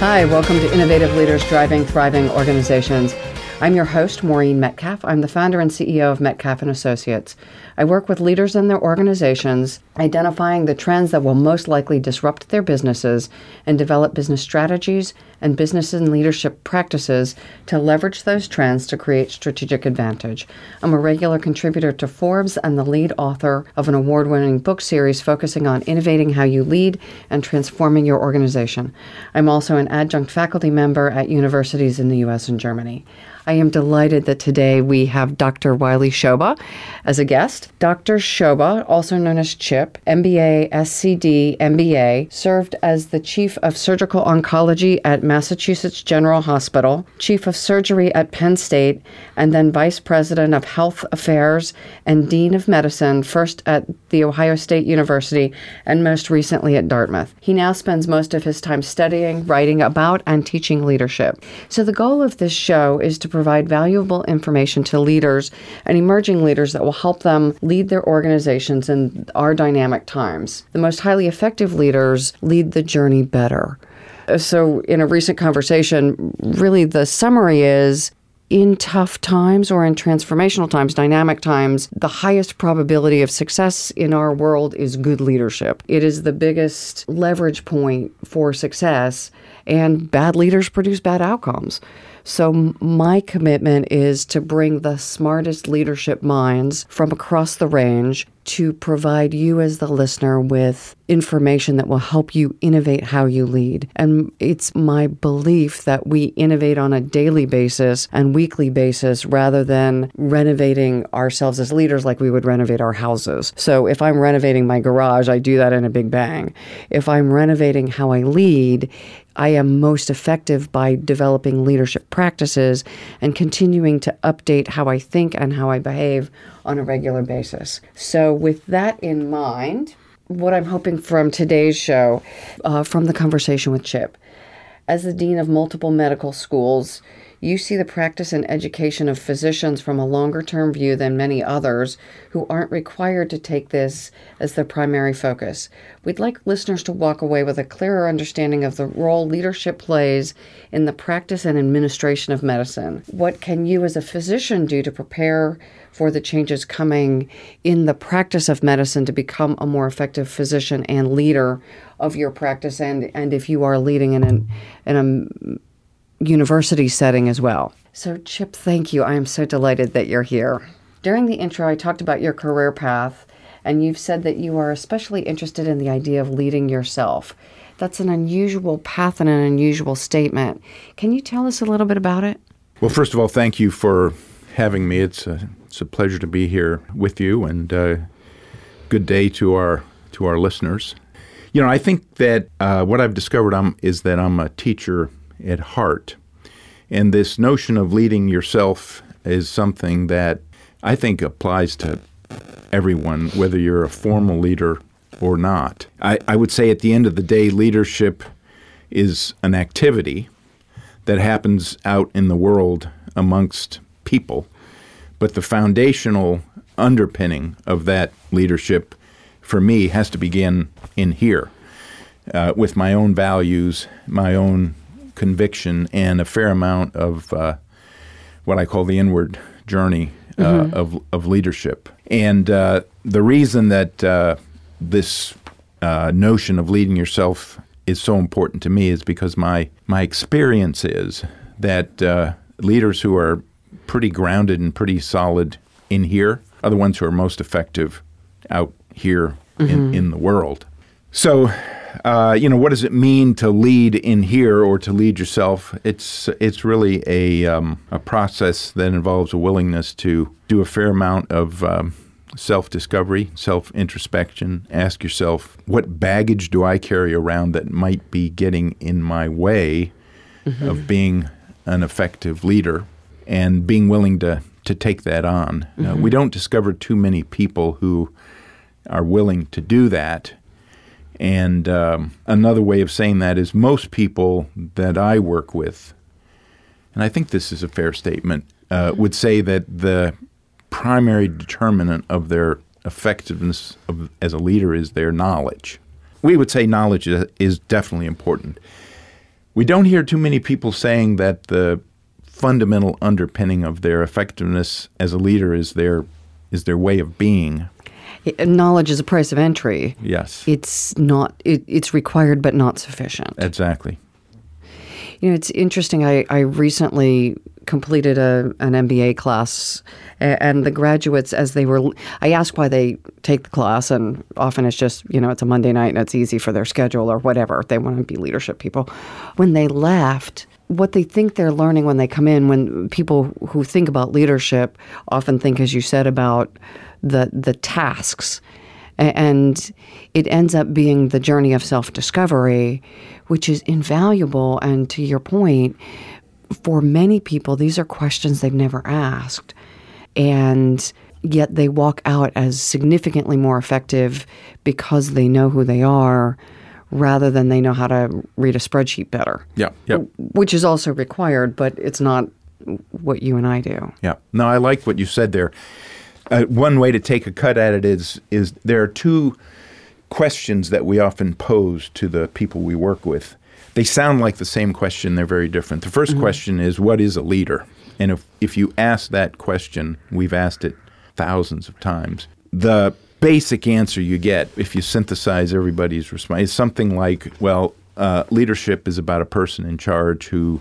Hi, welcome to Innovative Leaders Driving Thriving Organizations. I'm your host, Maureen Metcalf. I'm the founder and CEO of Metcalf and Associates. I work with leaders in their organizations, identifying the trends that will most likely disrupt their businesses and develop business strategies and business and leadership practices to leverage those trends to create strategic advantage. I'm a regular contributor to Forbes and the lead author of an award winning book series focusing on innovating how you lead and transforming your organization. I'm also an adjunct faculty member at universities in the US and Germany. I am delighted that today we have Dr. Wiley Souba as a guest. Dr. Souba, also known as Chip, MBA, SCD, MBA, served as the Chief of Surgical Oncology at Massachusetts General Hospital, Chief of Surgery at Penn State, and then Vice President of Health Affairs and Dean of Medicine, first at The Ohio State University and most recently at Dartmouth. He now spends most of his time studying, writing about, and teaching leadership. So the goal of this show is to provide valuable information to leaders and emerging leaders that will help them lead their organizations in our dynamic times. The most highly effective leaders lead the journey better. Uh, so, in a recent conversation, really the summary is in tough times or in transformational times, dynamic times, the highest probability of success in our world is good leadership. It is the biggest leverage point for success, and bad leaders produce bad outcomes. So, my commitment is to bring the smartest leadership minds from across the range to provide you, as the listener, with information that will help you innovate how you lead. And it's my belief that we innovate on a daily basis and weekly basis rather than renovating ourselves as leaders like we would renovate our houses. So, if I'm renovating my garage, I do that in a big bang. If I'm renovating how I lead, I am most effective by developing leadership practices and continuing to update how I think and how I behave on a regular basis. So, with that in mind, what I'm hoping from today's show, uh, from the conversation with Chip, as the dean of multiple medical schools, you see the practice and education of physicians from a longer term view than many others who aren't required to take this as their primary focus. We'd like listeners to walk away with a clearer understanding of the role leadership plays in the practice and administration of medicine. What can you, as a physician, do to prepare for the changes coming in the practice of medicine to become a more effective physician and leader of your practice and, and if you are leading in an in a university setting as well. So, Chip, thank you. I am so delighted that you're here. During the intro, I talked about your career path, and you've said that you are especially interested in the idea of leading yourself. That's an unusual path and an unusual statement. Can you tell us a little bit about it? Well, first of all, thank you for having me. It's a, it's a pleasure to be here with you, and uh, good day to our to our listeners. You know, I think that uh, what I've discovered I'm, is that I'm a teacher at heart. And this notion of leading yourself is something that I think applies to everyone, whether you're a formal leader or not. I, I would say at the end of the day, leadership is an activity that happens out in the world amongst people. But the foundational underpinning of that leadership for me has to begin in here uh, with my own values, my own conviction and a fair amount of uh, what I call the inward journey uh, mm-hmm. of, of leadership. And uh, the reason that uh, this uh, notion of leading yourself is so important to me is because my, my experience is that uh, leaders who are pretty grounded and pretty solid in here are the ones who are most effective out here mm-hmm. in, in the world. So uh, you know, what does it mean to lead in here or to lead yourself? It's it's really a um, a process that involves a willingness to do a fair amount of um, self discovery, self introspection. Ask yourself, what baggage do I carry around that might be getting in my way mm-hmm. of being an effective leader and being willing to, to take that on. Uh, we don't discover too many people who are willing to do that. And um, another way of saying that is most people that I work with, and I think this is a fair statement, uh, would say that the primary determinant of their effectiveness of, as a leader is their knowledge. We would say knowledge is, definitely important. We don't hear too many people saying that the fundamental underpinning of their effectiveness as a leader is their is their way of being. Knowledge is a price of entry. Yes, It's not. It, it's required, but not sufficient. exactly. You know, it's interesting. I, I recently completed a, an MBA class, and the graduates, as they were, I asked why they take the class, and often it's just, you know, it's a Monday night and it's easy for their schedule or whatever. They want to be leadership people. When they left, what they think they're learning when they come in, when people who think about leadership often think, as you said, about the the tasks and it ends up being the journey of self discovery, which is invaluable. And to your point, for many people, these are questions they've never asked. And yet they walk out as significantly more effective because they know who they are rather than they know how to read a spreadsheet better, Yeah, yeah, which is also required, but it's not what you and I do. yeah. No, I like what you said there. Uh, one way to take a cut at it is is there are two questions that we often pose to the people we work with. They sound like the same question, they're very different. The 1st question is what is a leader? And if if you ask that question, we've asked it thousands of times. The basic answer you get if you synthesize everybody's response is something like, well, uh, leadership is about a person in charge who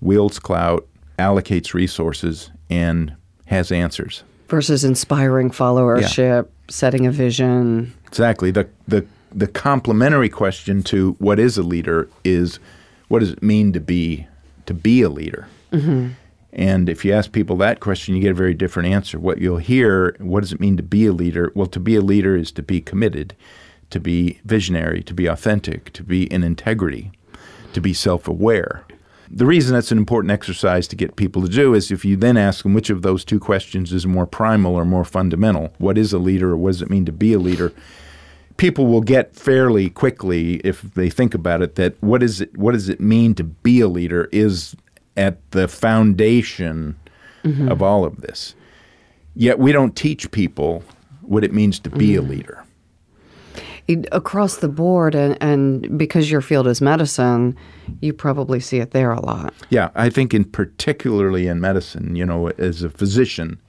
wields clout, allocates resources, and has answers. Versus inspiring followership, setting a vision. Exactly. The the the complementary question to what is a leader is what does it mean to be to be a leader? Mm-hmm. And if you ask people that question, you get a very different answer. What you'll hear, what does it mean to be a leader? Well, to be a leader is to be committed, to be visionary, to be authentic, to be in integrity, to be self-aware. The reason that's an important exercise to get people to do is if you then ask them which of those two questions is more primal or more fundamental, what is a leader or what does it mean to be a leader? People will get fairly quickly if they think about it that what is it what does it mean to be a leader is at the foundation mm-hmm. of all of this. Yet we don't teach people what it means to be a mm. leader. Across the board and, and because your field is medicine you probably see it there a lot Yeah, I think in particularly in medicine, you know, as a physician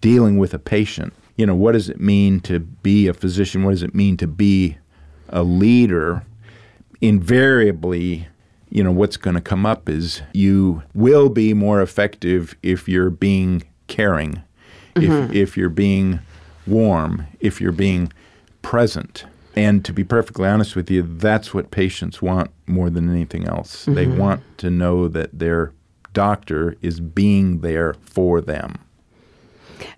dealing with a patient, you know, what does it mean to be a physician? What does it mean to be a leader? Invariably, you know, what's going to come up is you will be more effective if you're being caring, if mm-hmm. if you're being warm, if you're being present. And to be perfectly honest with you, that's what patients want more than anything else. They mm-hmm. want to know that their doctor is being there for them.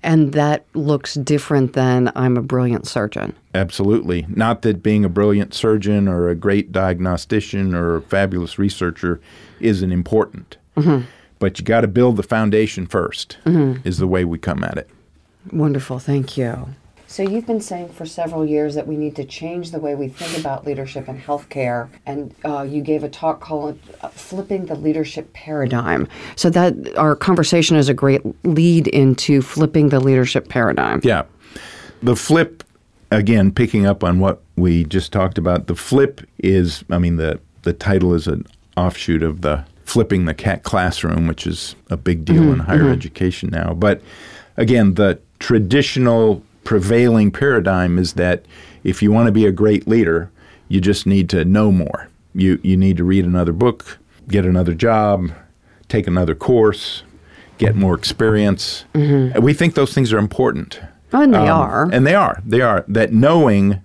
and that looks different than i'm a brilliant surgeon Absolutely. Not that being a brilliant surgeon or a great diagnostician or a fabulous researcher isn't important. Mm-hmm. But you got to build the foundation 1st mm-hmm. is the way we come at it. wonderful thank you so you've been saying for several years that we need to change the way we think about leadership in healthcare and uh, you gave a talk called uh, flipping the leadership paradigm so that our conversation is a great lead into flipping the leadership paradigm Yeah. The flip, again, picking up on what we just talked about, the flip is, I mean, the, the title is an offshoot of the flipping the cat classroom, which is a big deal in higher education now. But again, the traditional prevailing paradigm is that if you want to be a great leader, you just need to know more. You, you need to read another book, get another job, take another course, get more experience. And we think those things are important. Oh, and they Um, are And they are. They are. That knowing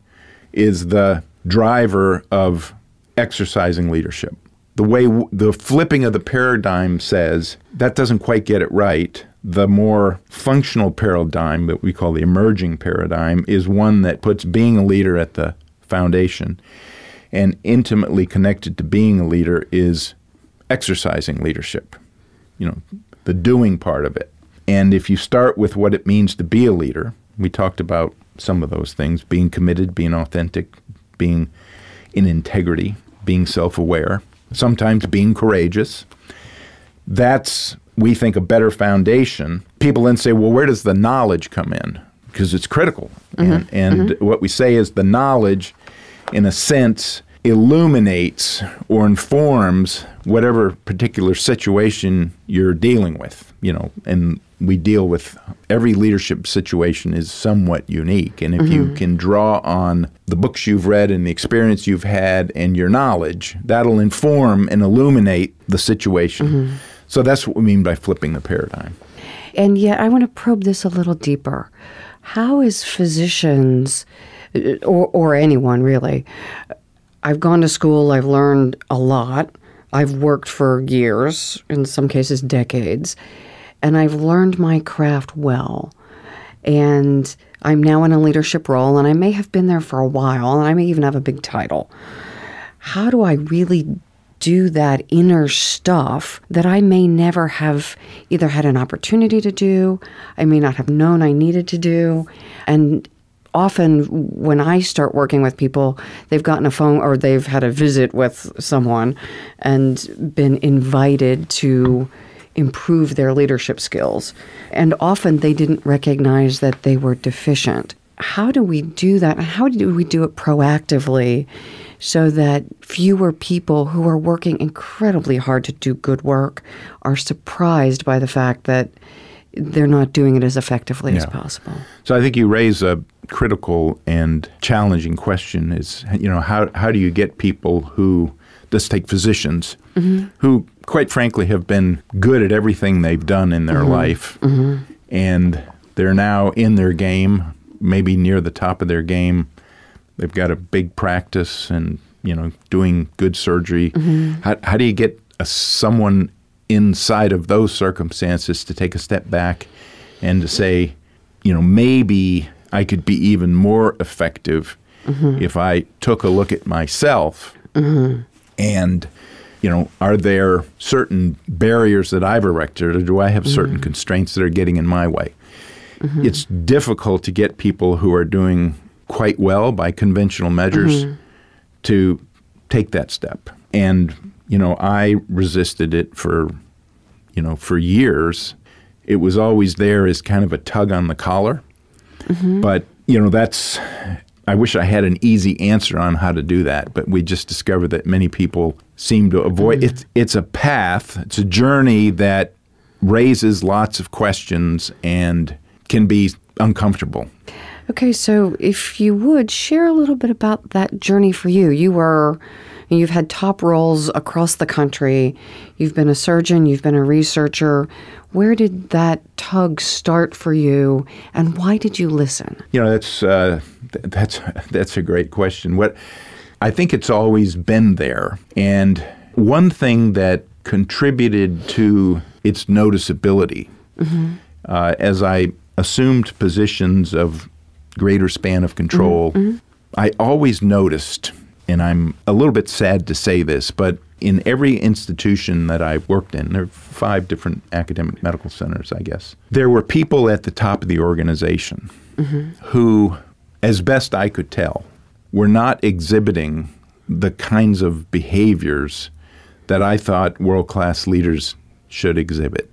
is the driver of exercising leadership. The way w- the flipping of the paradigm says that doesn't quite get it right. The more functional paradigm that we call the emerging paradigm is one that puts being a leader at the foundation. And intimately connected to being a leader is exercising leadership. you know, the doing part of it. And if you start with what it means to be a leader, we talked about some of those things being committed, being authentic, being in integrity, being self aware, sometimes being courageous. That's, we think, a better foundation. People then say, well, where does the knowledge come in? Because it's critical. Mm-hmm. And, and mm-hmm. what we say is the knowledge, in a sense, illuminates or informs whatever particular situation you're dealing with, you know, and we deal with every leadership situation is somewhat unique. And if you mm-hmm. can draw on the books you've read and the experience you've had and your knowledge, that'll inform and illuminate the situation. Mm-hmm. So that's what we mean by flipping the paradigm. And yet, I want to probe this a little deeper. How is physicians, uh, or, or anyone really, I've gone to school, I've learned a lot, I've worked for years, in some cases, decades, and I've learned my craft well. And I'm now in a leadership role, and I may have been there for a while, and I may even have a big title. How do I really do that inner stuff that I may never have either had an opportunity to do, I may not have known I needed to do. And often when I start working with people, they've gotten a phone or they've had a visit with someone and been invited to improve their leadership skills. And often they didn't recognize that they were deficient. How do we do that? How do we do it proactively so that fewer people who are working incredibly hard to do good work are surprised by the fact that they're not doing it as effectively as possible? So I think you raise a critical and challenging question is you know how how do you get people who let's take physicians mm-hmm. who quite frankly have been good at everything they've done in their mm-hmm. life mm-hmm. and they're now in their game maybe near the top of their game they've got a big practice and you know doing good surgery. Mm-hmm. How, how do you get a, someone inside of those circumstances to take a step back and to say you know maybe i could be even more effective mm-hmm. if i took a look at myself mm-hmm. and you know are there certain barriers that i've erected or do i have certain constraints that are getting in my way? It's difficult to get people who are doing quite well by conventional measures mm-hmm. to take that step. And you know, I resisted it for you know for years. It was always there as kind of a tug on the collar. Mm-hmm. But you know, that's I wish I had an easy answer on how to do that, but we just discovered that many people seem to avoid mm-hmm. it's it's a path, it's a journey that raises lots of questions and can be uncomfortable. Okay, so if you would share a little bit about that journey for you. You were you've had top roles across the country. You've been a surgeon, you've been a researcher. Where did that tug start for you and why did you listen? You know, that's uh, th- that's that's a great question. What I think it's always been there, and one thing that contributed to its noticeability uh, as I assumed positions of greater span of control, mm-hmm. Mm-hmm. I always noticed, and I'm a little bit sad to say this, but in every institution that I worked in, there are five different academic medical centers, I guess, there were people at the top of the organization mm-hmm. who, as best I could tell, were not exhibiting the kinds of behaviors that I thought world class leaders should exhibit.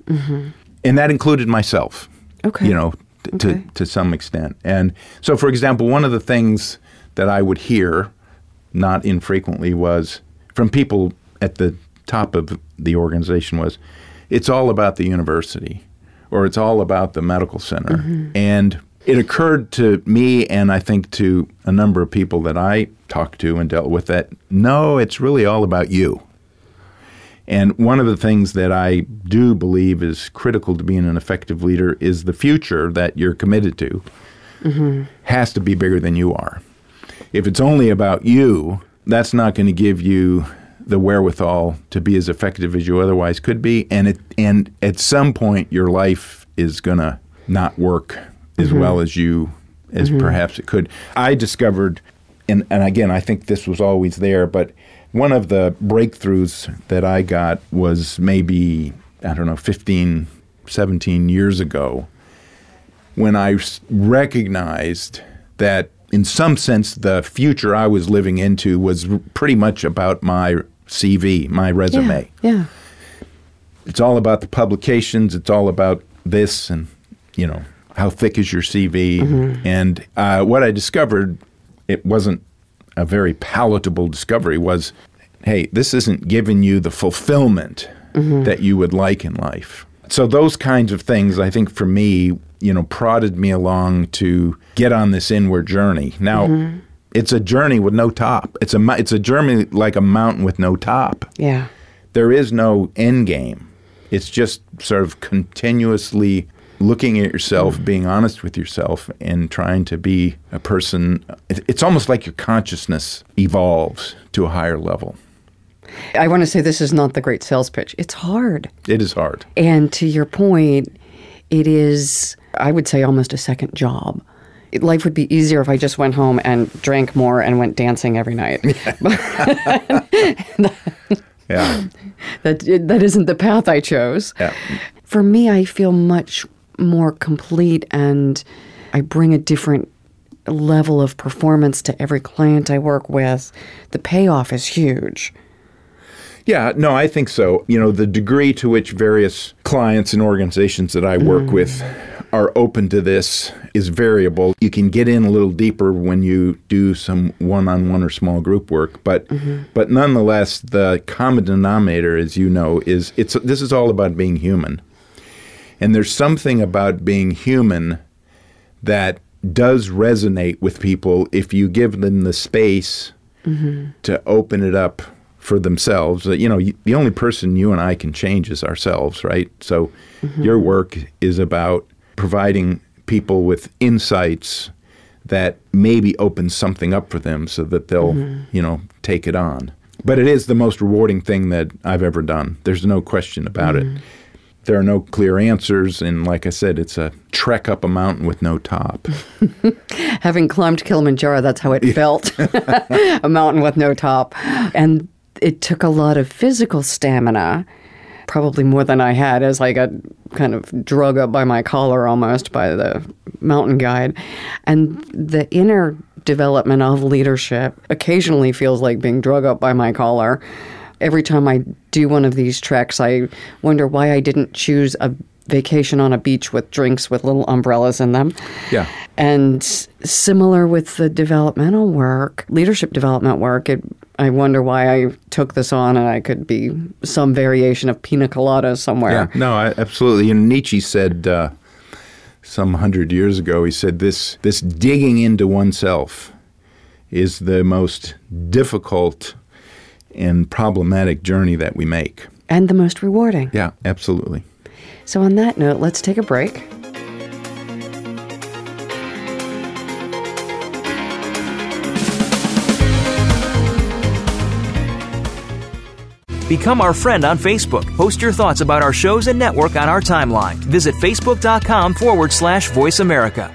And that included myself. Okay. You know, Okay. to, to some extent. And so, for example, one of the things that I would hear not infrequently was from people at the top of the organization was it's all about the university or it's all about the medical center. Mm-hmm. And it occurred to me and I think to a number of people that I talked to and dealt with that no, it's really all about you. And one of the things that I do believe is critical to being an effective leader is the future that you're committed to has to be bigger than you are. If it's only about you, that's not going to give you the wherewithal to be as effective as you otherwise could be. And it, and at some point, your life is going to not work as mm-hmm. well as you as mm-hmm. perhaps it could. I discovered, and, and again, I think this was always there, but one of the breakthroughs that I got was maybe I don't know, 15, 17 years ago, when I recognized that in some sense the future I was living into was pretty much about my CV, my resume. Yeah. yeah. It's all about the publications, it's all about this and, you know, how thick is your CV? And uh, what I discovered, it wasn't a very palatable discovery, was hey, this isn't giving you the fulfillment mm-hmm. that you would like in life. So those kinds of things, I think for me, you know, prodded me along to get on this inward journey. Now, mm-hmm. it's a journey with no top. It's a it's a journey like a mountain with no top Yeah. there is no end game. It's just sort of continuously looking at yourself, being honest with yourself, and trying to be a person. It's almost like your consciousness evolves to a higher level. I want to say this is not the great sales pitch. It's hard. It is hard. And to your point, it is, I would say, almost a second job. It- Life would be easier if I just went home and drank more and went dancing every night. Yeah. that that isn't the path I chose. Yeah. For me, I feel much more complete, and I bring a different level of performance to every client I work with. The payoff is huge. Yeah, no, I think so. You know, the degree to which various clients and organizations that I work mm. with are open to this is variable. You can get in a little deeper when you do some one-on-one or small group work, but mm-hmm. but nonetheless, the common denominator, as you know, is it's this is all about being human. And there's something about being human that does resonate with people if you give them the space mm-hmm. to open it up for themselves. You know, the only person you and I can change is ourselves, right? So mm-hmm. your work is about providing people with insights that maybe open something up for them so that they'll, mm-hmm. you know, take it on. But it is the most rewarding thing that I've ever done. There's no question about it. There are no clear answers, and like I said, it's a trek up a mountain with no top. Having climbed Kilimanjaro, that's how it felt a mountain with no top. And it took a lot of physical stamina, probably more than I had, as I got kind of drug up by my collar almost by the mountain guide. And the inner development of leadership occasionally feels like being drug up by my collar. Every time I do one of these treks, I wonder why I didn't choose a vacation on a beach with drinks with little umbrellas in them. Yeah. And similar with the developmental work, leadership development work, it, I wonder why I took this on and I could be some variation of pina colada somewhere. Yeah, no, I, absolutely. And Nietzsche said uh, some hundred years ago, he said this this digging into oneself is the most difficult and problematic journey that we make. And the most rewarding. Yeah, absolutely. So, on that note, let's take a break. Become our friend on Facebook. Post your thoughts about our shows and network on our timeline. Visit facebook.com forward slash voice America.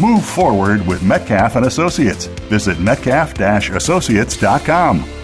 Move forward with Metcalf and Associates. Visit metcalf-associates.com.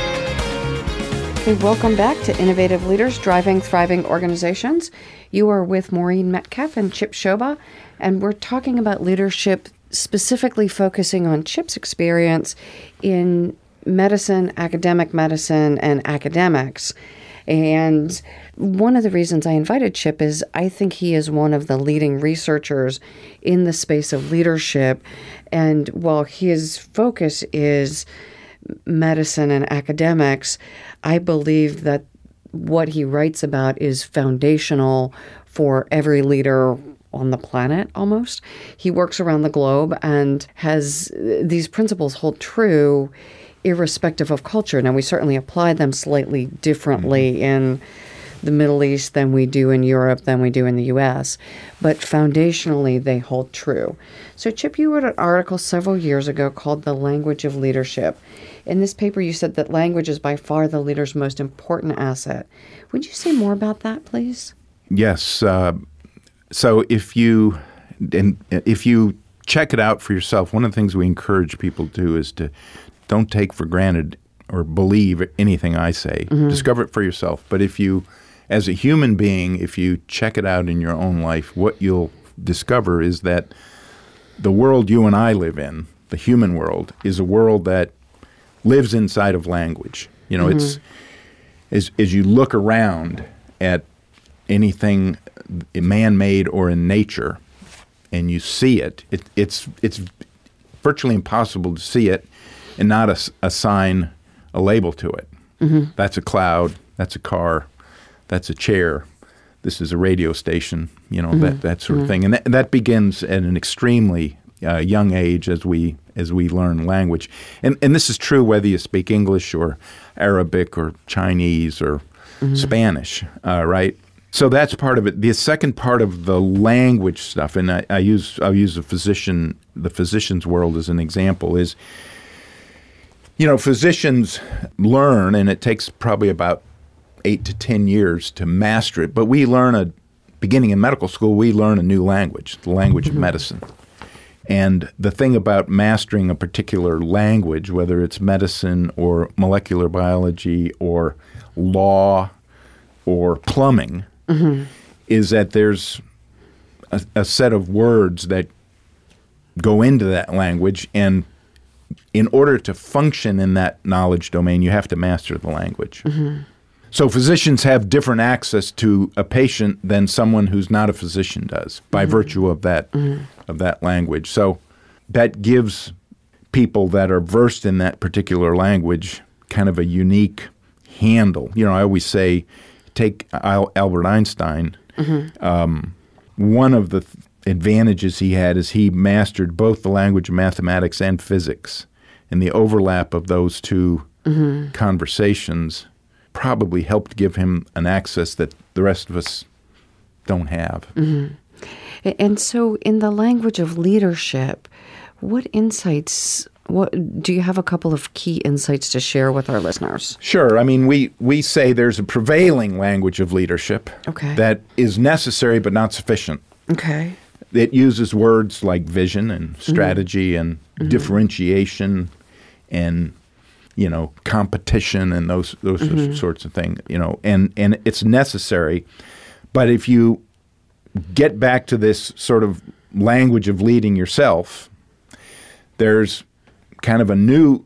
Hey, welcome back to Innovative Leaders Driving Thriving Organizations. You are with Maureen Metcalf and Chip Souba, and we're talking about leadership, specifically focusing on Chip's experience in medicine, academic medicine, and academics. And one of the reasons I invited Chip is I think he is one of the leading researchers in the space of leadership. And while his focus is medicine and academics, I believe that what he writes about is foundational for every leader on the planet almost. He works around the globe and has these principles hold true irrespective of culture. Now, we certainly apply them slightly differently mm-hmm. in the Middle East than we do in Europe than we do in the US, but foundationally they hold true. So, Chip, you wrote an article several years ago called The Language of Leadership. In this paper, you said that language is by far the leader's most important asset. Would you say more about that, please? Yes. Uh, so, if you and if you check it out for yourself, one of the things we encourage people to do is to don't take for granted or believe anything I say. Mm-hmm. Discover it for yourself. But if you, as a human being, if you check it out in your own life, what you'll discover is that the world you and I live in, the human world, is a world that lives inside of language. You know, mm-hmm. it's as as you look around at anything man-made or in nature, and you see it, it it's it's virtually impossible to see it and not a, assign a label to it. Mm-hmm. That's a cloud. That's a car. That's a chair. This is a radio station. You know mm-hmm. that that sort of mm-hmm. thing, and that, that begins at an extremely uh, young age as we as we learn language. And and this is true whether you speak English or Arabic or Chinese or mm-hmm. Spanish, uh, right? So that's part of it. The second part of the language stuff, and I, I use I'll use the physician the physician's world as an example is you know, physicians learn, and it takes probably about eight to 10 years to master it, but we learn a, beginning in medical school, we learn a new language, the language of mm-hmm. medicine. And the thing about mastering a particular language, whether it's medicine or molecular biology or law or plumbing, mm-hmm. is that there's a, a, set of words that go into that language, and in order to function in that knowledge domain, you have to master the language. Mm-hmm. So physicians have different access to a patient than someone who's not a physician does by mm-hmm. virtue of that mm-hmm. of that language. So that gives people that are versed in that particular language kind of a unique handle. You know, I always say, take Albert Einstein. Mm-hmm. Um, one of the th- advantages he had is he mastered both the language of mathematics and physics and the overlap of those 2 mm-hmm. conversations probably helped give him an access that the rest of us don't have. Mm-hmm. And so, in the language of leadership, what insights? What do you have a couple of key insights to share with our listeners? Sure. I mean, we we say there's a prevailing language of leadership okay. that is necessary but not sufficient. Okay. It uses words like vision and mm-hmm. strategy mm-hmm. and mm-hmm. differentiation and you know competition and those those mm-hmm. sorts of things you know and and it's necessary but if you get back to this sort of language of leading yourself there's kind of a new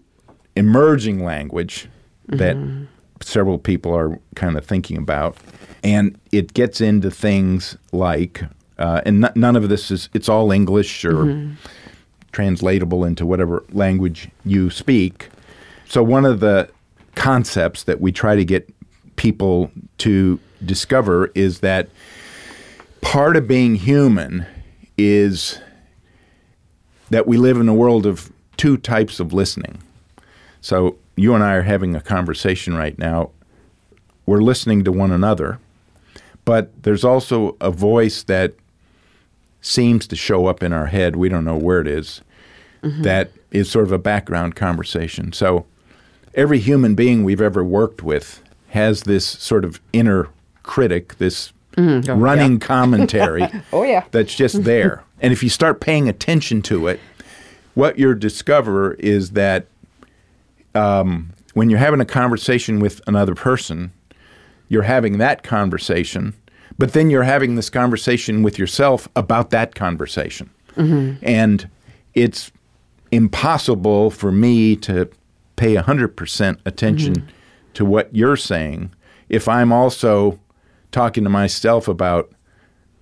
emerging language that mm-hmm. several people are kind of thinking about. And it gets into things like, uh, and n- none of this is, it's all English or mm-hmm. translatable into whatever language you speak. So, one of the concepts that we try to get people to discover is that part of being human is that we live in a world of two types of listening. So you and I are having a conversation right now. We're listening to one another, but there's also a voice that seems to show up in our head. We don't know where it is, mm-hmm. that is sort of a background conversation. So every human being we've ever worked with has this sort of inner critic, this mm, oh, running yeah. commentary oh, yeah. that's just there. and if you start paying attention to it, what you'll discover is that um, when you're having a conversation with another person, you're having that conversation, but then you're having this conversation with yourself about that conversation. Mm-hmm. And it's impossible for me to pay 100% attention mm-hmm. to what you're saying if I'm also talking to myself about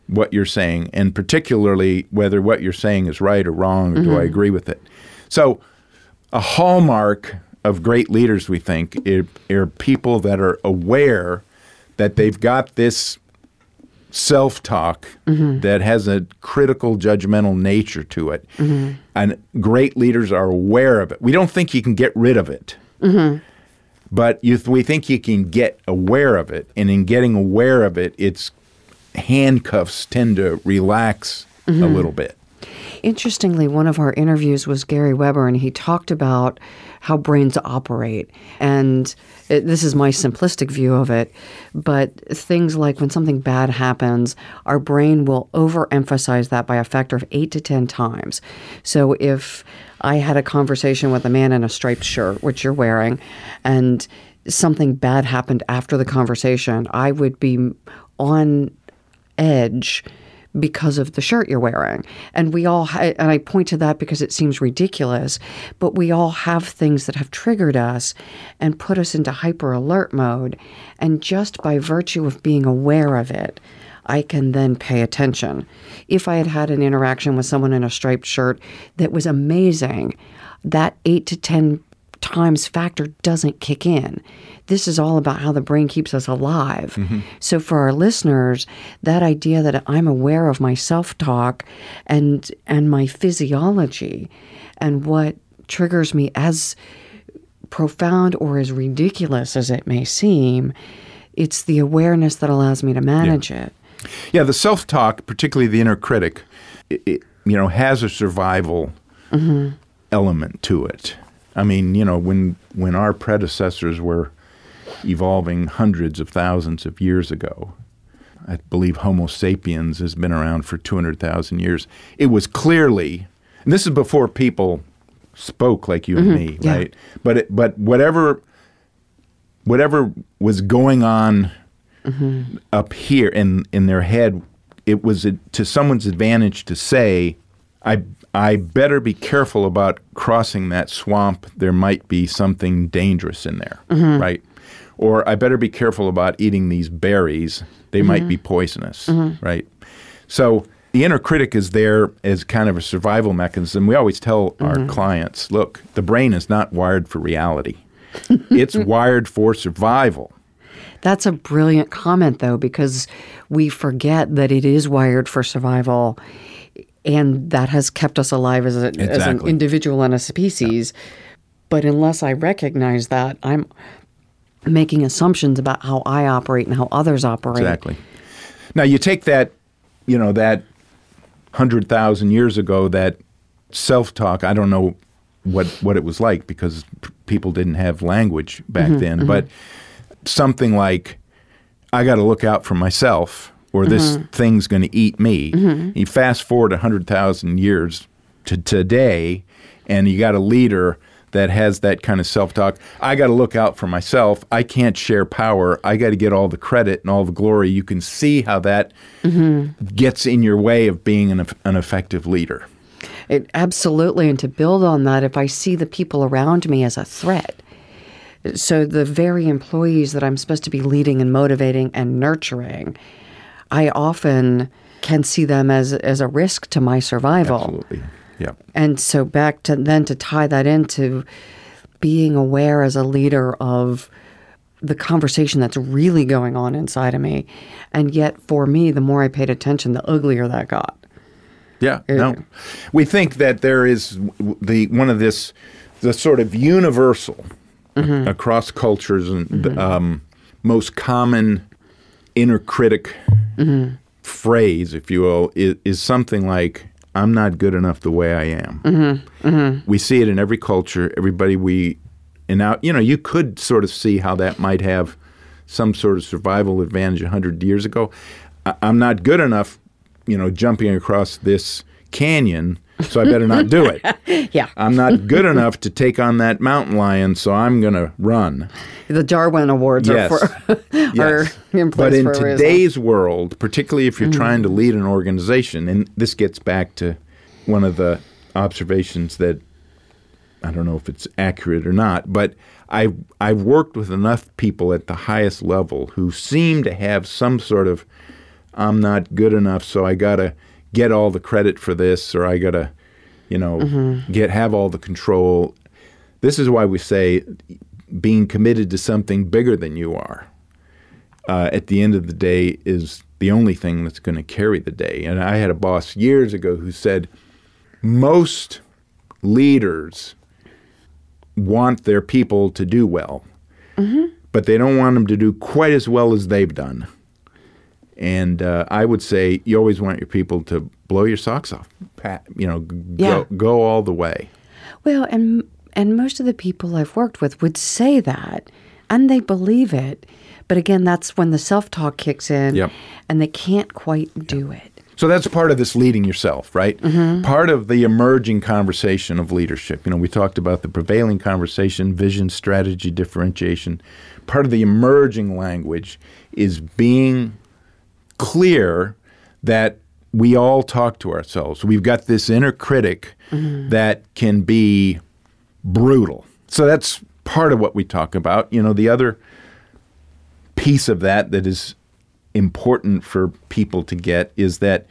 what you're saying, and particularly whether what you're saying is right or wrong, or mm-hmm. do I mm-hmm. agree with it. So, a hallmark of great leaders, we think, are, are people that are aware that they've got this self talk mm-hmm. that has a critical, judgmental nature to it. Mm-hmm. And great leaders are aware of it. We don't think you can get rid of it. Mm-hmm. But you th- we think you can get aware of it. And in getting aware of it, its handcuffs tend to relax a mm-hmm. little bit. Interestingly, one of our interviews was Gary Weber, and he talked about how brains operate. And it, this is my simplistic view of it, but things like when something bad happens, our brain will overemphasize that by a factor of eight to 10 times. So if I had a conversation with a man in a striped shirt, which you're wearing, and something bad happened after the conversation, I would be on edge because of the shirt you're wearing. And we all, and I point to that because it seems ridiculous, but we all have things that have triggered us and put us into hyper alert mode. And just by virtue of being aware of it, I can then pay attention. If I had had an interaction with someone in a striped shirt that was amazing, that eight to 10 times factor doesn't kick in. This is all about how the brain keeps us alive. Mm-hmm. So for our listeners, that idea that I'm aware of my self-talk and and my physiology and what triggers me as profound or as ridiculous as it may seem, it's the awareness that allows me to manage yeah. it. Yeah, the self-talk, particularly the inner critic, it, it, you know, has a survival mm-hmm. element to it. I mean, you know, when when our predecessors were evolving hundreds of thousands of years ago, I believe Homo sapiens has been around for 200,000 years. It was clearly, and this is before people spoke like you mm-hmm, and me, yeah. right? But it, but whatever whatever was going on mm-hmm. up here in in their head, it was a, to someone's advantage to say, I I better be careful about crossing that swamp. There might be something dangerous in there, mm-hmm. right? Or I better be careful about eating these berries. They mm-hmm. might be poisonous, mm-hmm. right? So the inner critic is there as kind of a survival mechanism. We always tell our mm-hmm. clients look, the brain is not wired for reality, it's wired for survival. That's a brilliant comment, though, because we forget that it is wired for survival and that has kept us alive as, a, exactly. as an individual and a species. Yeah. But unless I recognize that, I'm making assumptions about how I operate and how others operate. Exactly. Now you take that, you know, that hundred thousand years ago, that self-talk. I don't know what what it was like because p- people didn't have language back mm-hmm, then, mm-hmm. but something like, "I got to look out for myself." Or this mm-hmm. thing's going to eat me. Mm-hmm. You fast forward 100,000 years to today, and you got a leader that has that kind of self talk. I got to look out for myself. I can't share power. I got to get all the credit and all the glory. You can see how that mm-hmm. gets in your way of being an, an effective leader. It, absolutely. And to build on that, if I see the people around me as a threat, So the very employees that I'm supposed to be leading and motivating and nurturing, I often can see them as as a risk to my survival. Absolutely. Yeah. And so back to then to tie that into being aware as a leader of the conversation that's really going on inside of me. And yet for me, the more I paid attention, the uglier that got. Yeah, no. We think that there is the one of this the sort of universal Mm-hmm. across cultures and the, um, most common inner critic Mm-hmm. phrase, if you will, is, is something like "I'm not good enough the way I am." Mm-hmm. We see it in every culture. Everybody we and now you know you could sort of see how that might have some sort of survival advantage a hundred years ago. I, I'm not good enough, you know, jumping across this canyon, so I better not do it. Yeah. I'm not good enough to take on that mountain lion, so I'm going to run. The Darwin Awards Yes. are for are in place but in for a reason. Mm-hmm. today's world, particularly if you're trying to lead an organization, and this gets back to one of the observations that I don't know if it's accurate or not, but I I've worked with enough people at the highest level who seem to have some sort of I'm not good enough, so I gotta get all the credit for this, or I gotta, you know, Mm-hmm. get have all the control. This is why we say being committed to something bigger than you are uh, at the end of the day is the only thing that's going to carry the day. And I had a boss years ago who said most leaders want their people to do well, but they don't want them to do quite as well as they've done. And uh, I would say you always want your people to blow your socks off, pat, you know, g- Yeah. go, go all the way. Well, and and most of the people I've worked with would say that, and they believe it. But again, that's when the self-talk kicks in, Yep. and they can't quite do it. So that's part of this leading yourself, right? Part of the emerging conversation of leadership. You know, we talked about the prevailing conversation, vision, strategy, differentiation. Part of the emerging language is being clear that we all talk to ourselves. We've got this inner critic mm-hmm. that can be brutal. So that's part of what we talk about. You know, the other piece of that that is important for people to get is that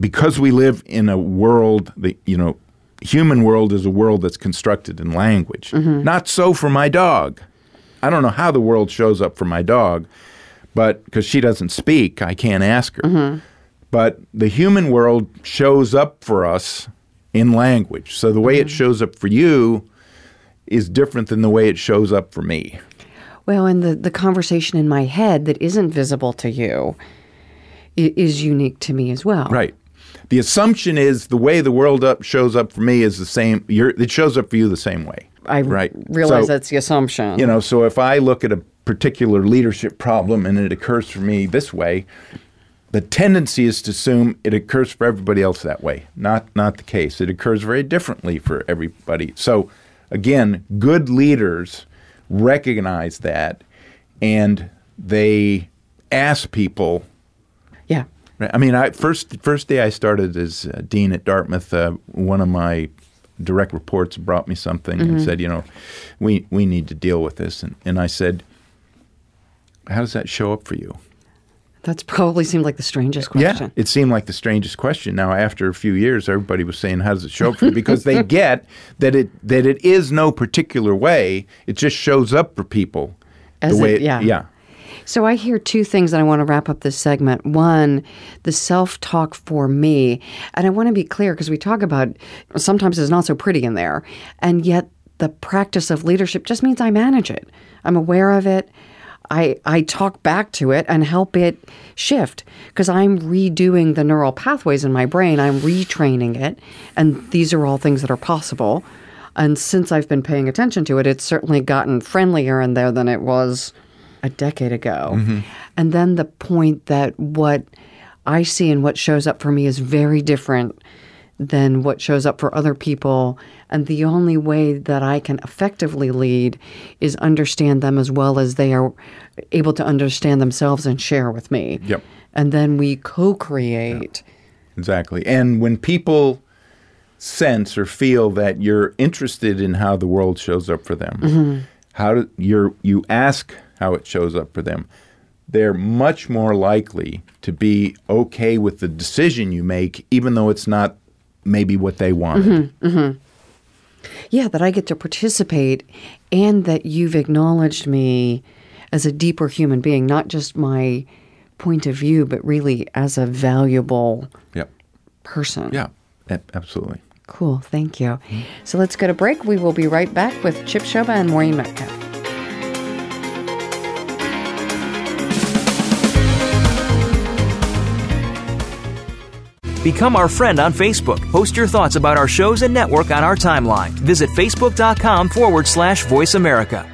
because we live in a world that you know human world is a world that's constructed in language mm-hmm. not so for my dog i don't know how the world shows up for my dog but because she doesn't speak i can't ask her mm-hmm. but the human world shows up for us in language so the way it mm-hmm. shows up for you is different than the way it shows up for me Well, and the, the conversation in my head that isn't visible to you is unique to me as well. Right. The assumption is the way the world up shows up for me is the same. It shows up for you the same way. I right. realize So, that's the assumption. You know, so if I look at a particular leadership problem and it occurs for me this way, the tendency is to assume it occurs for everybody else that way. Not not the case. It occurs very differently for everybody. So again, good leaders recognize that and they ask people yeah. I mean, I first first day I started as uh, dean at Dartmouth, uh, one of my direct reports brought me something and said, you know, we we need to deal with this, and and I said, how does that show up for you? That's probably seemed like the strangest question. Yeah, it seemed like the strangest question. Now, after a few years, everybody was saying, "How does it show up for you?" Because they get that it that it is no particular way. It just shows up for people As the way it- yeah. yeah. So I hear two things, and I want to wrap up this segment. One, the self talk for me. And I want to be clear because we talk about sometimes it's not so pretty in there. And yet the practice of leadership just means I manage it, I'm aware of it. I, I talk back to it and help it shift because I'm redoing the neural pathways in my brain. I'm retraining it. And these are all things that are possible. And since I've been paying attention to it, it's certainly gotten friendlier in there than it was a decade ago. Mm-hmm. And then the point that what I see and what shows up for me is very different than what shows up for other people. And the only way that I can effectively lead is understand them as well as they are able to understand themselves and share with me. Yep. And then we co create. Exactly. And when people sense or feel that you're interested in how the world shows up for them, mm-hmm. how do you you ask how it shows up for them, they're much more likely to be okay with the decision you make, even though it's not maybe what they wanted. Mm-hmm, mm-hmm. Yeah, that I get to participate and that you've acknowledged me as a deeper human being, not just my point of view, but really as a valuable Yep. person. Yeah. absolutely. Cool. Thank you. Mm-hmm. So let's go to break. We will be right back with Chip Souba and Maureen Metcalf. Become our friend on Facebook. Post your thoughts about our shows and network on our timeline. Visit facebook.com forward slash voice America.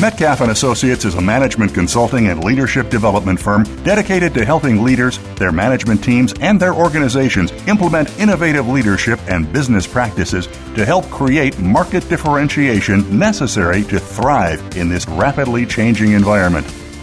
Metcalf and Associates is a management consulting and leadership development firm dedicated to helping leaders, their management teams, and their organizations implement innovative leadership and business practices to help create market differentiation necessary to thrive in this rapidly changing environment.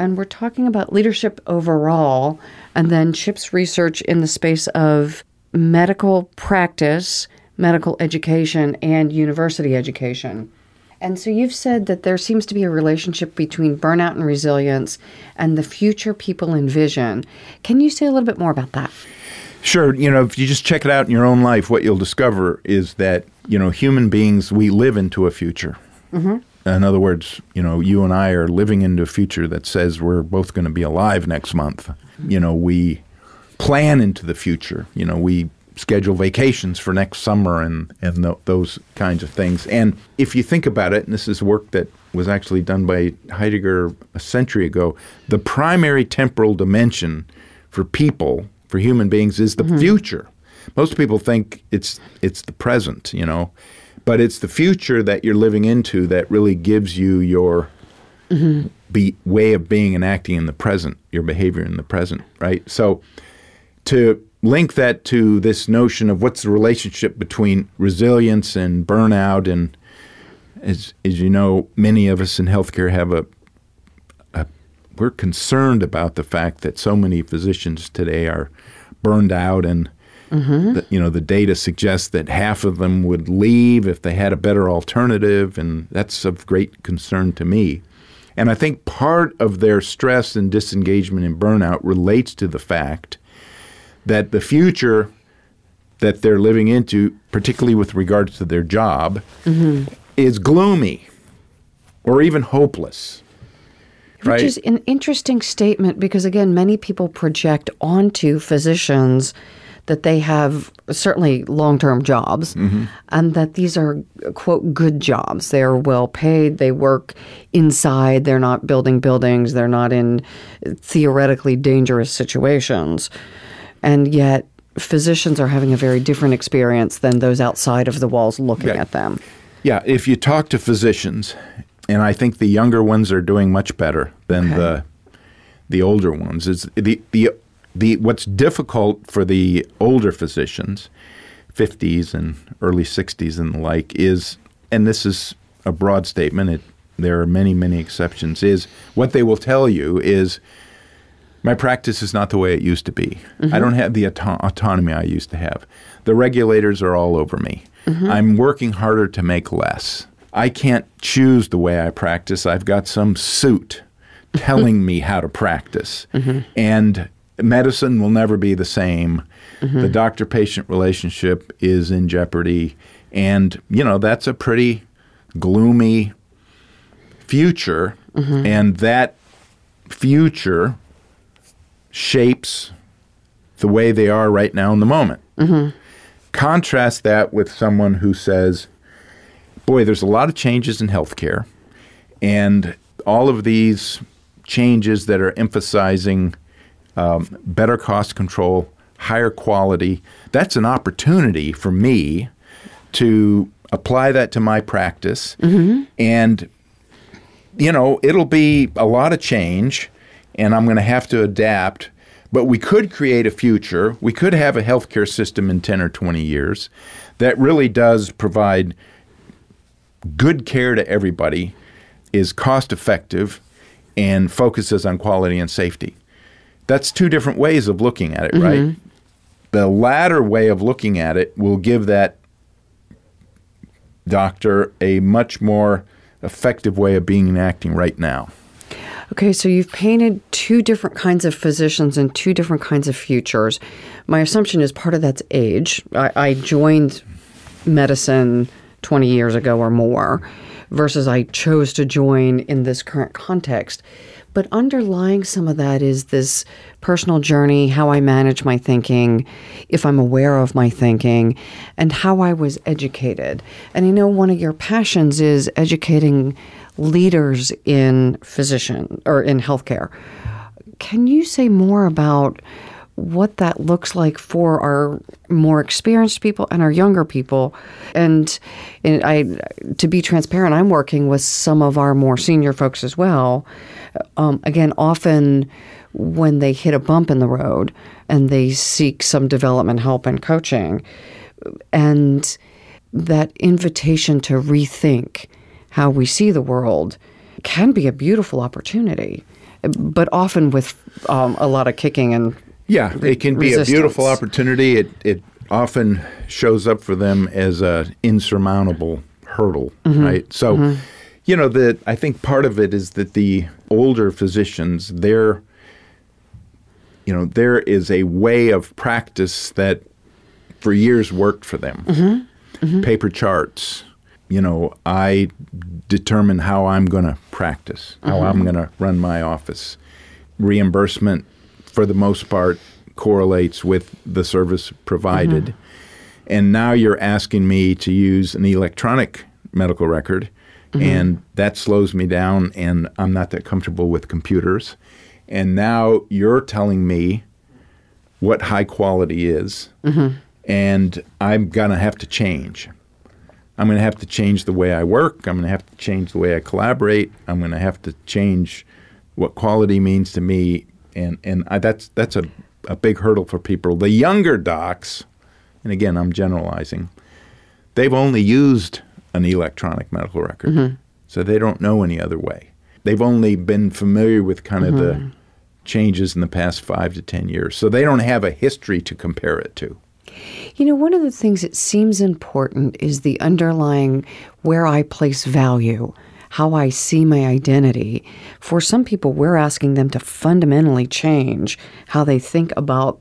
and we're talking about leadership overall, and then Chip's research in the space of medical practice, medical education, and university education. And so you've said that there seems to be a relationship between burnout and resilience and the future people envision. Can you say a little bit more about that? Sure. You know, if you just check it out in your own life, what you'll discover is that, you know, human beings, we live into a future. Mm-hmm. In other words, you know, you and I are living into a future that says we're both going to be alive next month. You know, we plan into the future. You know, we schedule vacations for next summer and, and th- those kinds of things. And if you think about it, and this is work that was actually done by Heidegger a century ago, the primary temporal dimension for people, for human beings, is the mm-hmm. future. Most people think it's it's the present, you know, but it's the future that you're living into that really gives you your mm-hmm. be, way of being and acting in the present, your behavior in the present, right? So to link that to this notion of what's the relationship between resilience and burnout and as, as you know, many of us in healthcare have a, a we're concerned about the fact that so many physicians today are burned out and Mm-hmm. the, you know the data suggests that half of them would leave if they had a better alternative and that's of great concern to me. And i think part of their stress and disengagement and burnout relates to the fact that the future that they're living into particularly with regards to their job mm-hmm. is gloomy or even hopeless Which Right. is an interesting statement because, again, many people project onto physicians that they have certainly long term jobs mm-hmm. and that these are, quote, good jobs. They are well paid, they work inside, they're not building buildings, they're not in theoretically dangerous situations. And yet, physicians are having a very different experience than those outside of the walls looking at them. Yeah, if you talk to physicians, and I think the younger ones are doing much better than Okay. the the older ones. Is the the the what's difficult for the older physicians, fifties and early sixties and the like, is and this is a broad statement. It there are many many exceptions. Is what they will tell you is. My practice is not the way it used to be. I mm-hmm. don't have the auto- autonomy I used to have. The regulators are all over me. Mm-hmm. I'm working harder to make less. I can't choose the way I practice. I've got some suit telling me how to practice. Mm-hmm. And medicine will never be the same. Mm-hmm. The doctor patient relationship is in jeopardy. And, you know, that's a pretty gloomy future. Mm-hmm. And that future shapes the way they are right now in the moment. Mm-hmm. Contrast that with someone who says, Boy, there's a lot of changes in healthcare, and all of these changes that are emphasizing um, better cost control, higher quality. That's an opportunity for me to apply that to my practice. And, you know, it'll be a lot of change, and I'm going to have to adapt. But we could create a future. We could have a healthcare system in 10 or 20 years that really does provide good care to everybody, is cost effective, and focuses on quality and safety. That's two different ways of looking at it, right? Mm-hmm. The latter way of looking at it will give that doctor a much more effective way of being and acting right now. Okay, so you've painted two different kinds of physicians and two different kinds of futures. My assumption is part of that's age. I, I joined medicine 20 years ago or more, versus I chose to join in this current context. But underlying some of that is this personal journey, how I manage my thinking, if I'm aware of my thinking, and how I was educated. And I know one of your passions is educating leaders in physician or in healthcare. Can you say more about what that looks like for our more experienced people and our younger people? And, and I, to be transparent, I'm working with some of our more senior folks as well. Um, again, often when they hit a bump in the road and they seek some development help and coaching, and that invitation to rethink how we see the world can be a beautiful opportunity, but often with um, a lot of kicking and Yeah, it can be a beautiful opportunity. It it often shows up for them as an insurmountable hurdle, right? So, you know, that I think part of it is that the older physicians, they're you know, there is a way of practice that for years worked for them. Mm-hmm. Mm-hmm. Paper charts. You know, I determine how I'm going to practice, how mm-hmm. I'm going to run my office. Reimbursement, for the most part, correlates with the service provided. And now you're asking me to use an electronic medical record, Mm-hmm. and that slows me down, and I'm not that comfortable with computers. And now you're telling me what high quality is, mm-hmm. and I'm to have to change. I'm to have to change the way I work. I'm to have to change the way I collaborate. I'm to have to change what quality means to me, and and I, that's that's a a big hurdle for people. The younger docs, and again, I'm generalizing. They've only used an electronic medical record, mm-hmm. so they don't know any other way. They've only been familiar with kind of the mm-hmm. changes in the past five to ten years, so they don't have a history to compare it to. You know, one of the things that seems important is the underlying where I place value, how I see my identity. For some people, we're asking them to fundamentally change how they think about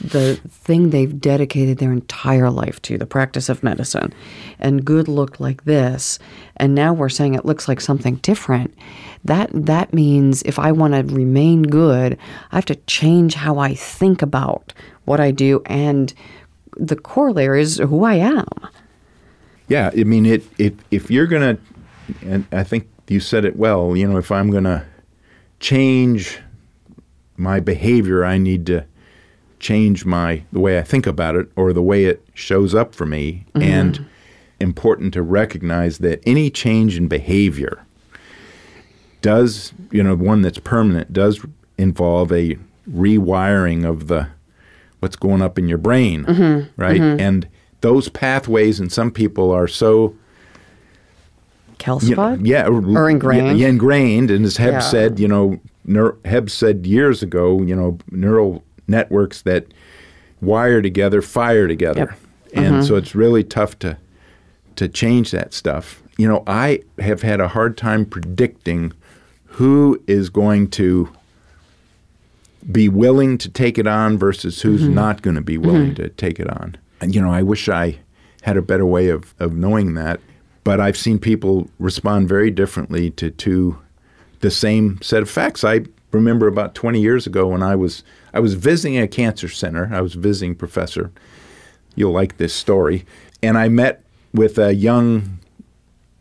the thing they've dedicated their entire life to, the practice of medicine. And good looked like this, and now we're saying it looks like something different. That that means if I want to remain good, I have to change how I think about what I do and the corollary is who I am. Yeah, I mean, it, it if you're gonna, and I think you said it well. You know, if I'm gonna change my behavior, I need to change my the way I think about it or the way it shows up for me mm-hmm. and important to recognize that any change in behavior does, you know, one that's permanent does involve a rewiring of the what's going up in your brain, mm-hmm. right? Mm-hmm. And those pathways in some people are so you know, Calcified? yeah, Or ingrained? Yeah, ingrained. And as Hebb Yeah. said, you know, Hebb said years ago, you know, neural networks that wire together fire together, Yep. and mm-hmm. so it's really tough to to change that stuff. You know, I have had a hard time predicting who is going to be willing to take it on versus who's mm-hmm. not going to be willing mm-hmm. to take it on. And you know, I wish I had a better way of, of knowing that. But I've seen people respond very differently to to the same set of facts. I remember about 20 years ago when I was I was visiting a cancer center. I was visiting professor. You'll like this story. And I met with a young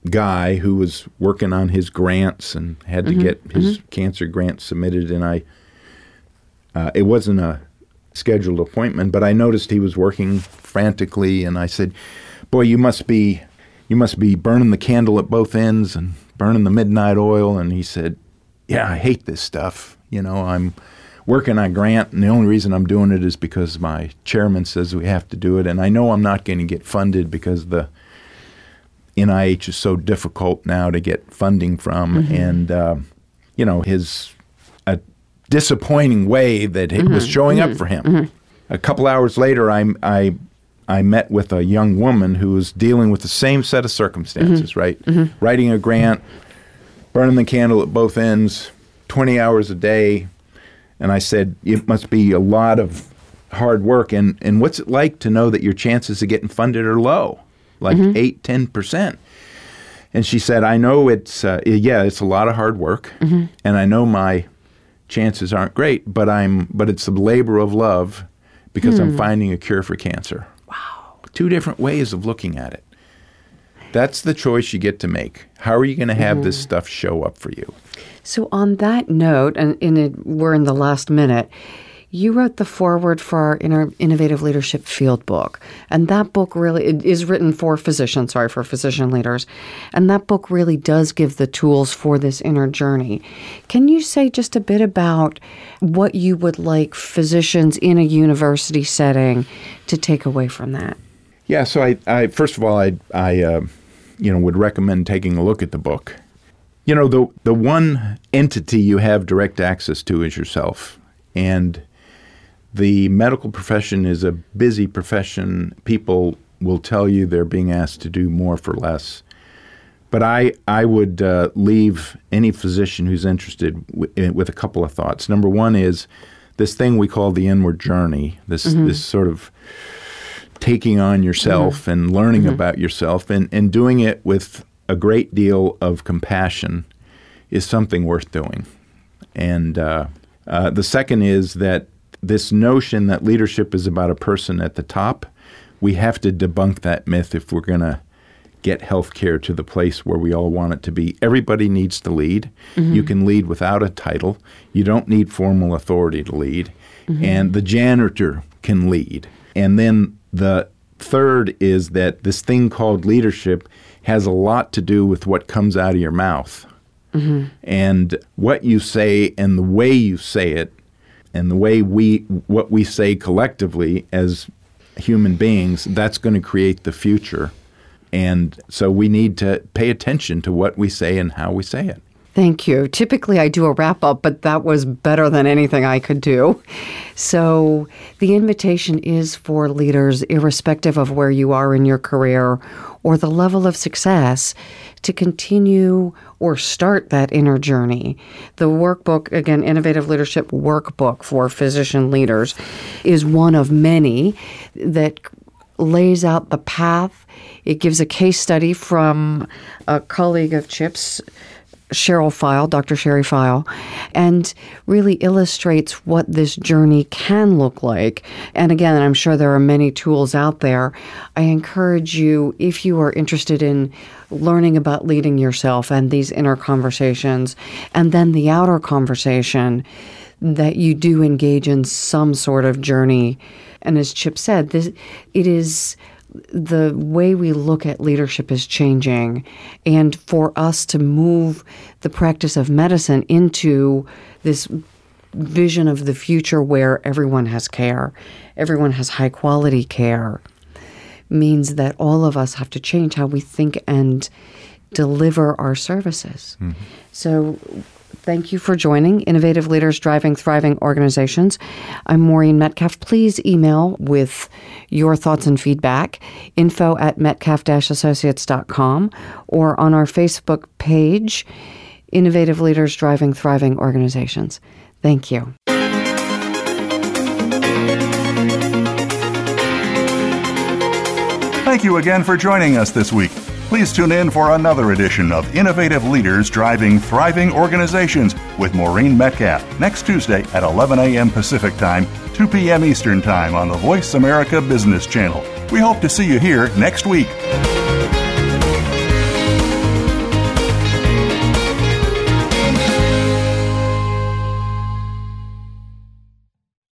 guy who was working on his grants and had to get his cancer grant submitted and I uh, it wasn't a scheduled appointment, but I noticed he was working frantically, and I said, "Boy, you must be, you must be burning the candle at both ends and burning the midnight oil." And he said, "Yeah, I hate this stuff. You know, I'm working on grant, and the only reason I'm doing it is because my chairman says we have to do it, and I know I'm not going to get funded because the NIH is so difficult now to get funding from, mm-hmm. and uh, you know his a disappointing way that it was mm-hmm. showing up mm-hmm. for him. A couple hours later, I I I met with a young woman who was dealing with the same set of circumstances, right? Writing a grant, burning the candle at both ends, twenty hours a day, and I said it must be a lot of hard work. And and what's it like to know that your chances of getting funded are low, like mm-hmm. eight, ten percent? And she said, I know it's, uh, yeah, it's a lot of hard work, mm-hmm. and I know my chances aren't great, but I'm, but it's the labor of love because I'm hmm. finding a cure for cancer. Wow. Two different ways of looking at it. That's the choice you get to make. How are you going to have this mm-hmm. stuff show up for you? So, on that note, and in it, we're in the last minute, you wrote the foreword for our Innovative Leadership Field book. And that book really is written for physicians, sorry, for physician leaders. And that book really does give the tools for this inner journey. Can you say just a bit about what you would like physicians in a university setting to take away from that? Yeah, so I, I first of all, I, I, uh, you know, would recommend taking a look at the book. You know, the the one entity you have direct access to is yourself, and the medical profession is a busy profession. People will tell you they're being asked to do more for less. But I, I would uh, leave any physician who's interested w- eh, with a couple of thoughts. Number one is this thing we call the inward journey, this, mm-hmm. this sort of taking on yourself mm-hmm. and learning mm-hmm. about yourself and, and doing it with a great deal of compassion is something worth doing. And uh, uh, the second is that this notion that leadership is about a person at the top, we have to debunk that myth if we're going to get healthcare to the place where we all want it to be. Everybody needs to lead. You can lead without a title. You don't need formal authority to lead. And the janitor can lead. And then the third is that this thing called leadership has a lot to do with what comes out of your mouth. And what you say and the way you say it and the way we what we say collectively as human beings, that's going to create the future. And so we need to pay attention to what we say and how we say it. Thank you. Typically, I do a wrap up, but that was better than anything I could do. So, the invitation is for leaders, irrespective of where you are in your career or the level of success, to continue or start that inner journey. The workbook, again, Innovative Leadership Workbook for Physician Leaders, is one of many that lays out the path. It gives a case study from a colleague of Chip's, Cheryl File, Dr. Sherry File, and really illustrates what this journey can look like. And again, I'm sure there are many tools out there. I encourage you, if you are interested in learning about leading yourself and these inner conversations, and then the outer conversation, that you do engage in some sort of journey. And as Chip said, this it is the way we look at leadership is changing. And for us to move the practice of medicine into this vision of the future where everyone has care, everyone has high quality care, means that all of us have to change how we think and deliver our services. Mm-hmm. So Thank you for joining Innovative Leaders Driving Thriving Organizations. I'm Maureen Metcalf. Please email with your thoughts and feedback, info at metcalf-associates.com or on our Facebook page, Innovative Leaders Driving Thriving Organizations. Thank you. Thank you again for joining us this week. Please tune in for another edition of Innovative Leaders Driving Thriving Organizations with Maureen Metcalf next Tuesday at 11 a.m. Pacific Time, 2 p.m. Eastern Time on the Voice America Business Channel. We hope to see you here next week.